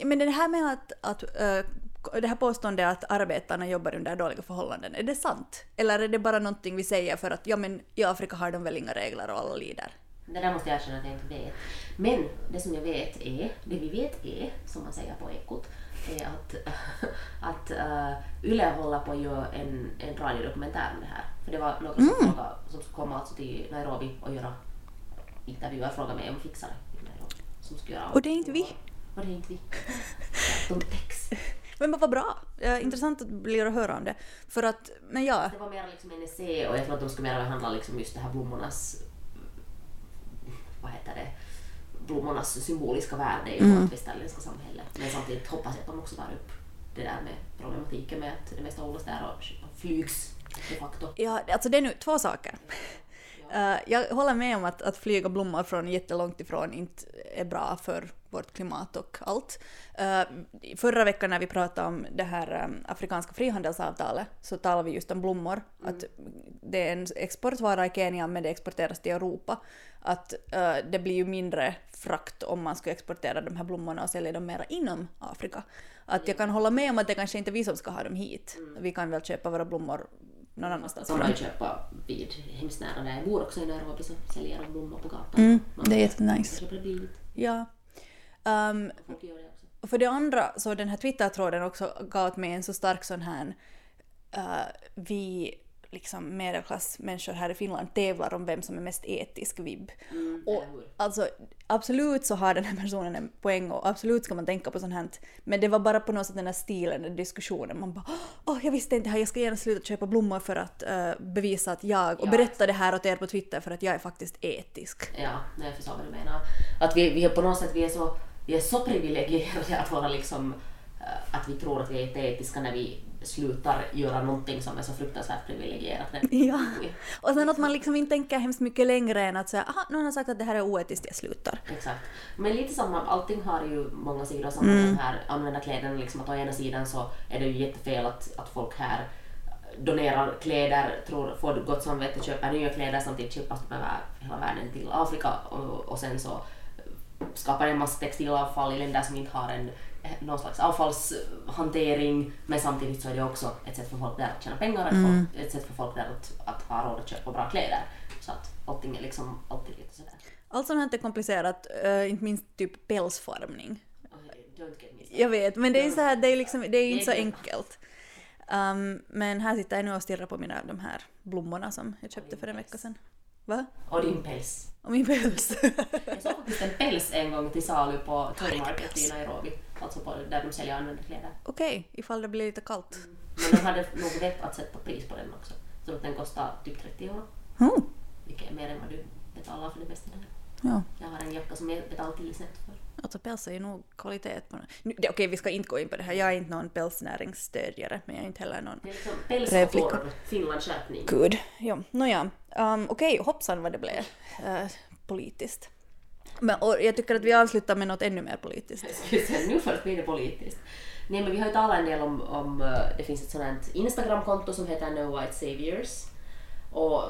Speaker 4: Men det här med att, att äh, det här påståendet att arbetarna jobbar under dåliga förhållanden, är det sant? Eller är det bara någonting vi säger för att ja men i Afrika har de väl inga regler och alla lider?
Speaker 5: Det där måste jag erkänna att jag inte vet. Men det som jag vet är, det vi vet är, som man säger på Ekot, är att, att uh, Yle håller på att göra en, en radiodokumentär om det här. För det var några som, frågade, som skulle komma alltså till Nairobi och göra intervjuer, fråga mig om fixare i Nairobi. Som skulle göra
Speaker 4: Och det är inte vi.
Speaker 5: Och det är inte vi. De täcks.
Speaker 4: Men vad bra! Eh, intressant att blir att höra om det. För att, men ja,
Speaker 5: Det var mer liksom en essä och jag tror att de skulle mer behandla liksom just det här blommornas, vad heter det, blommornas symboliska värde i vårt västerländska samhälle. Men samtidigt hoppas jag att de också tar upp det där med problematiken med att det mesta odlas där och flygs de facto.
Speaker 4: ja, alltså det är nu två saker. Eh, jag håller med om att, att flyga blommor från jättelångt ifrån inte är bra för vårt klimat och allt. Eh, förra veckan när vi pratade om det här um, afrikanska frihandelsavtalet så talade vi just om blommor. Att det är en exportvara i Kenya men det exporteras till Europa. Att eh, det blir ju mindre frakt om man skulle exportera de här blommorna och sälja dem mera inom Afrika. Att jag kan hålla med om att det kanske inte är vi som ska ha dem hit. Vi kan väl köpa våra blommor någon annanstans
Speaker 5: man köpa vid hemskt nära där jag bor också i Nairobi så säljer de blommor på gatan.
Speaker 4: Mm, det är jättenice. Ja. Um,
Speaker 5: det
Speaker 4: och för det andra så den här Twitter-tråden också gav mig en så stark sån här uh, vi liksom medelklassmänniskor här i Finland tävlar om vem som är mest etisk vibb. och
Speaker 5: eller hur?
Speaker 4: alltså absolut så har den här personen en poäng och absolut ska man tänka på sånt här. Men det var bara på något sätt den här stilen, den diskussionen. Man bara åh jag visste inte det här, jag ska gärna sluta köpa blommor för att eh, bevisa att jag, och
Speaker 5: Ja.
Speaker 4: berätta det här åt er på Twitter för att jag är faktiskt etisk.
Speaker 5: Ja, jag förstår vad du menar. Att vi, vi på något sätt vi är så, vi är så privilegierade att vara liksom, eh, att vi tror att vi är jätteetiska när vi slutar göra någonting som är så fruktansvärt privilegierat.
Speaker 4: Ja. Och sen att man liksom inte tänker hemskt mycket längre än att säga aha, någon har sagt att det här är oetiskt, jag slutar.
Speaker 5: Exakt. Men lite samma, allting har ju många sidor. Samma
Speaker 4: Mm.
Speaker 5: med de här använda kläderna. Liksom att å ena sidan så är det ju jättefel att, att folk här donerar kläder, tror, får gott samvete, köper nya kläder samtidigt köpas de över hela världen till Afrika och, och sen så skapar en massa textilavfall i länder som inte har en någon slags avfallshantering men samtidigt så är det också ett sätt för folk där att tjäna pengar,
Speaker 4: Mm.
Speaker 5: ett sätt för folk där att, att ha råd att köpa bra kläder. Så att allting är liksom alltid lite sådär.
Speaker 4: Allt sånt här är komplicerat, eh, inte minst typ
Speaker 5: started.
Speaker 4: Jag vet, men det är så här, det är liksom, det är inte så enkelt. Um, men här sitter jag nu och stirrar på mina, de här blommorna som jag köpte för en vecka sedan. Va?
Speaker 5: Och din päls.
Speaker 4: Och min päls.
Speaker 5: Jag såg faktiskt en päls en gång till salu på Toy Market i Nairobi. Alltså på, där de säljer använda kläder.
Speaker 4: Okej, ifall det blir lite kallt.
Speaker 5: Men de hade nog vett att sätta pris på den också. Så att den kostar typ 30 euro.
Speaker 4: Oh,
Speaker 5: Vilket är mer än vad du betalar för det bästa där.
Speaker 4: ja.
Speaker 5: Jag har en jacka som jag betalar 10 cent för.
Speaker 4: Alltså päls är ju nog kvalitet på nu, det, Okej, vi ska inte gå in på det här. Jag är inte någon pälsnäringsstödjare, men jag är inte heller någon
Speaker 5: liksom och
Speaker 4: Rävflicka.
Speaker 5: torv. Finlands skärpning.
Speaker 4: Gud. Ja, nåja. Um, Okej, hoppsan vad det blev eh, politiskt. Men, och jag tycker att vi avslutar med något ännu mer politiskt.
Speaker 5: Jag nu först blir det politiskt. Nej men vi har ju talat en del om, om eh, det finns ett sånt här Instagramkonto som heter No White Saviors. Och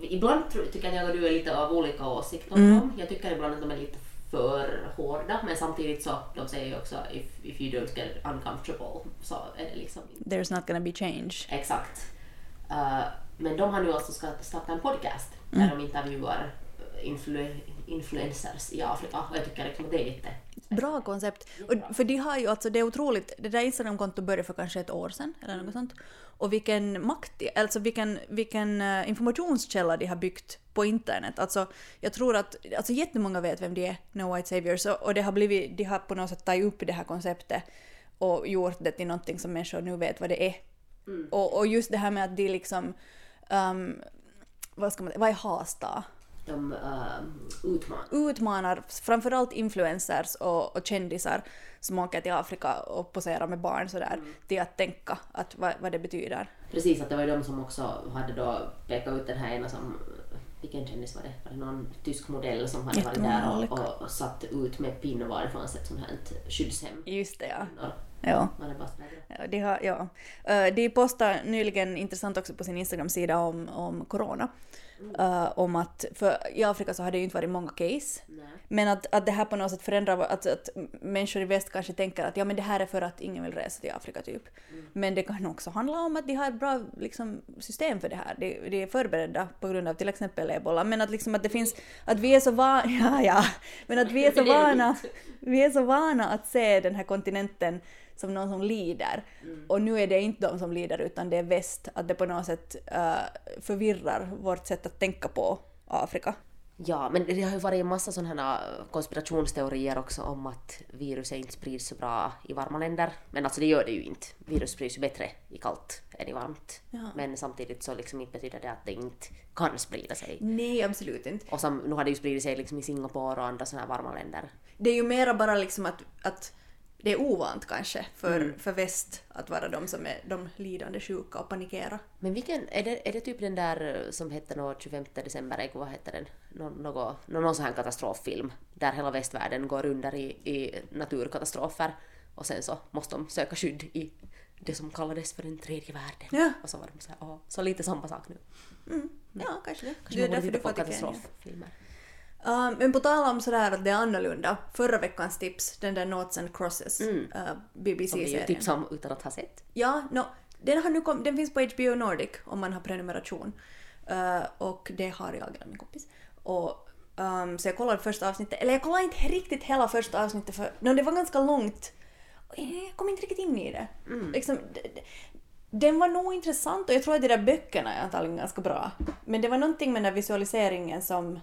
Speaker 5: ibland tycker jag att du är lite av olika åsikter om dem. Jag tycker ibland att de är lite för hårda men samtidigt så de säger ju också if, if you don't get uncomfortable så är det liksom
Speaker 4: There's not gonna be change.
Speaker 5: exakt. Eh, men de har nu alltså ska starta en podcast där de intervjuar influ, influencers i Afrika och jag tycker liksom att det är jätte
Speaker 4: Bra koncept. Och, för de har ju alltså, det är otroligt, det där Instagramkontot började för kanske ett år sedan eller något sånt. Och vilken makt, alltså vilken, vilken eh, informationskälla de har byggt på internet. Alltså jag tror att, alltså jättemånga vet vem de är, No White Saviors, och, och det har blivit, de har på något sätt tagit upp det här konceptet och gjort det till någonting som människor nu vet vad det är. Och, och just det här med att de liksom, um, vad ska man vad är hasta?
Speaker 5: de uh, utmanar.
Speaker 4: utmanar framförallt influencers och, och kändisar som åker till Afrika och poserar med barn sådär till att tänka att vad, vad det betyder.
Speaker 5: Precis, att det var ju de som också hade då pekat ut den här ena som, vilken kändis var det? Var det någon tysk modell som hade varit där och, och satt ut med pin var det fanns ett sånt här skyddshem.
Speaker 4: Just det ja. Ja. Ja, de, har, ja. Eh, de postade nyligen intressant också på sin Instagram-sida om, om corona. Eh, om att, för i Afrika så har det ju inte varit många case.
Speaker 5: Nej.
Speaker 4: Men att, att det här på något sätt förändrar, att, att människor i väst kanske tänker att ja men det här är för att ingen vill resa till Afrika typ. Men det kan också handla om att de har ett bra liksom, system för det här. De, de är förberedda på grund av till exempel ebola. Men att liksom att det finns, att vi är så vana, ja ja, men att vi är så vana, vi är så vana att se den här kontinenten som någon som lider. Och nu är det inte de som lider utan det är väst. Att det på något sätt eh, förvirrar vårt sätt att tänka på Afrika.
Speaker 5: Ja, men det har ju varit en massa sådana här konspirationsteorier också om att viruset inte sprids så bra i varma länder. Men alltså det gör det ju inte. Virus sprids ju bättre i kallt än i varmt.
Speaker 4: Ja.
Speaker 5: Men samtidigt så liksom inte betyder det att det inte kan sprida sig.
Speaker 4: Nej, absolut inte.
Speaker 5: Och som, nu har det ju spridit sig liksom i Singapore och andra sådana varma länder.
Speaker 4: Det är ju mera bara liksom att, att det är ovant kanske för, för väst att vara de som är de lidande sjuka och panikera.
Speaker 5: Men vilken, är det, är det typ den där som hette nå 25 december, vad heter den? Nå, något, nå, någon sån här katastroffilm där hela västvärlden går under i, i naturkatastrofer och sen så måste de söka skydd i det som kallades för den tredje världen.
Speaker 4: Ja.
Speaker 5: Och så var de så här, "Åh." så lite samma sak nu.
Speaker 4: Ja, kanske det.
Speaker 5: Kanske
Speaker 4: det är därför du får
Speaker 5: på
Speaker 4: Uh, men på tal om sådär att det är annorlunda, förra veckans tips, den där Noughts and Crosses, uh,
Speaker 5: Som vi ju
Speaker 4: BBC-serien.
Speaker 5: tipsade om utan att ha sett.
Speaker 4: Ja, no, den, har nu kom, den finns på HBO Nordic om man har prenumeration. Uh, och det har jag, eller min kompis. Och, um, så jag kollade första avsnittet, eller jag kollade inte riktigt hela första avsnittet för no, det var ganska långt. Och jag kom inte riktigt in i det. Liksom, d- d- den var nog intressant och jag tror att de där böckerna är antagligen ganska bra. Men det var någonting med den där visualiseringen som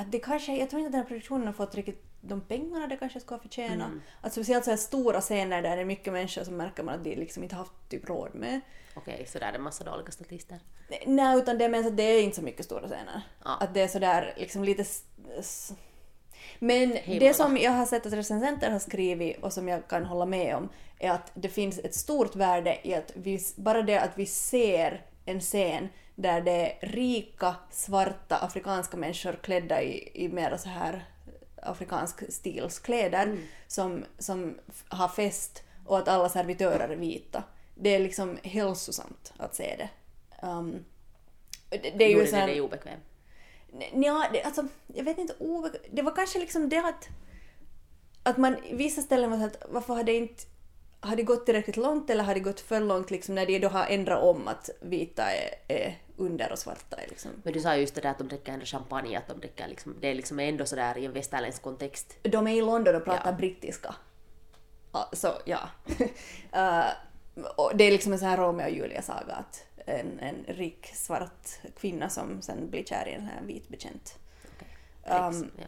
Speaker 4: att det kanske, jag tror inte att den här produktionen har fått riktigt de pengarna det kanske ska förtjäna. Att speciellt så här stora scener där det är mycket människor som märker man att de liksom inte haft typ råd med.
Speaker 5: Okej, så där är det massa dåliga statister.
Speaker 4: Nej, utan det är mest att det är inte så mycket stora scener.
Speaker 5: Ja.
Speaker 4: Att det är sådär liksom lite... Men
Speaker 5: Hej
Speaker 4: det som jag har sett att recensenter har skrivit och som jag kan hålla med om är att det finns ett stort värde i att vi, bara det att vi ser en scen där det är rika svarta afrikanska människor klädda i, i mera så här afrikansk stilskläder som, som f- har fest och att alla servitörer är vita. Det är liksom hälsosamt att se det. Um, det, det är ju så
Speaker 5: det dig obekväm?
Speaker 4: Ja, det, alltså, jag vet inte, oh, det var kanske liksom det att, att man vissa ställen var så att varför har det inte har det gått tillräckligt långt eller har det gått för långt liksom när de då har ändrat om att vita är, är under och svarta är liksom.
Speaker 5: Men du sa just det där att de dricker ändå champagne, att de dricker liksom, det är liksom ändå sådär i en västerländsk kontext.
Speaker 4: De är i London och pratar
Speaker 5: Ja.
Speaker 4: brittiska. Ja, Så ja. Och det är liksom en sån här Romeo och Julia-saga att en, en rik svart kvinna som sen blir kär i en här vit bekant. Um,
Speaker 5: ja.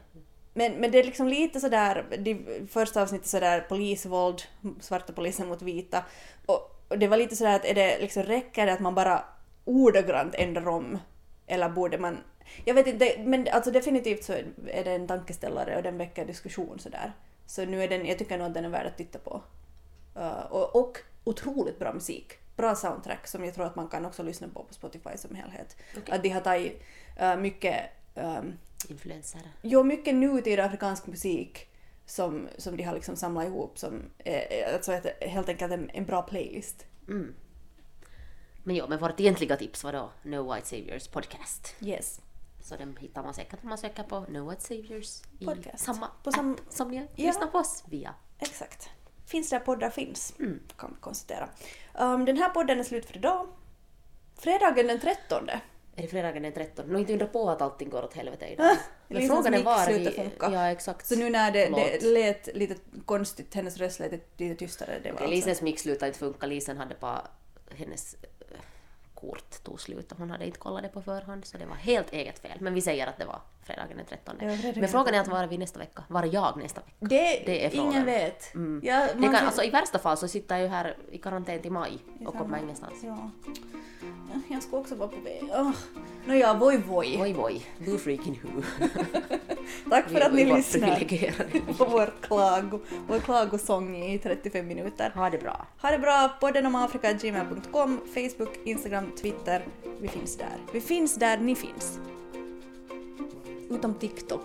Speaker 4: Men, men det är liksom lite sådär, det första avsnittet sådär polisvåld, svarta polisen mot vita. Och, och det var lite sådär att är det liksom, räcker det att man bara ordagrant ändrar om? Eller borde man... Jag vet inte, men alltså definitivt så är det en tankeställare och den väcker diskussion sådär. Så nu är den, jag tycker nog att den är värd att titta på. Uh, och, och otroligt bra musik. Bra soundtrack som jag tror att man kan också lyssna på på Spotify som helhet. Att de har tagit uh, mycket um,
Speaker 5: Influenser.
Speaker 4: Jo, mycket nutida afrikansk musik som, som de har liksom samlat ihop som eh, alltså ett, helt enkelt en, en bra playlist.
Speaker 5: Men jo, men vårt egentliga tips var då No White Saviors podcast.
Speaker 4: Yes.
Speaker 5: Så den hittar man säkert om man söker på No White Saviors i
Speaker 4: Podcast.
Speaker 5: samma
Speaker 4: På
Speaker 5: app
Speaker 4: sam-
Speaker 5: som ni
Speaker 4: Ja.
Speaker 5: lyssnar på oss via.
Speaker 4: Exakt. Finns där poddar finns, kan vi konstatera. Um, den här podden är slut för idag. Fredagen den 13.
Speaker 5: Är det fredagen den 13? Nå inte undra på att allting går åt helvete idag. Men
Speaker 4: Lisans
Speaker 5: frågan är var vi...
Speaker 4: funka.
Speaker 5: Ja, exakt.
Speaker 4: Så nu när det, det lät lite konstigt, hennes röst lät lite tystare. Det var
Speaker 5: Okej,
Speaker 4: alltså.
Speaker 5: Lisens mick slutade inte funka. Lisen hade bara... Hennes kort tog slut och hon hade inte kollat det på förhand så det var helt eget fel. Men vi säger att det var fredagen den 13.
Speaker 4: Det var fredagen
Speaker 5: Men frågan är att var är vi nästa vecka? Var är jag nästa vecka?
Speaker 4: Det,
Speaker 5: Det är frågan.
Speaker 4: ingen vet.
Speaker 5: Mm.
Speaker 4: Ja,
Speaker 5: Det kan, alltså, I värsta fall så sitter jag ju här i karantän till maj och kommer ingenstans.
Speaker 4: Ja. Ja, Jag ska också vara på väg. Oh. Nåja, voi voi.
Speaker 5: Oj, oj. Boo freaking who.
Speaker 4: Tack för att ni lyssnar
Speaker 5: privilegierade.
Speaker 4: på vår, klago, vår klagosång i 35 minuter.
Speaker 5: Ha det bra.
Speaker 4: Ha det bra! Podden om Afrika gmail.com, Facebook, Instagram, Twitter. Vi finns där. Vi finns där ni finns. Utom TikTok.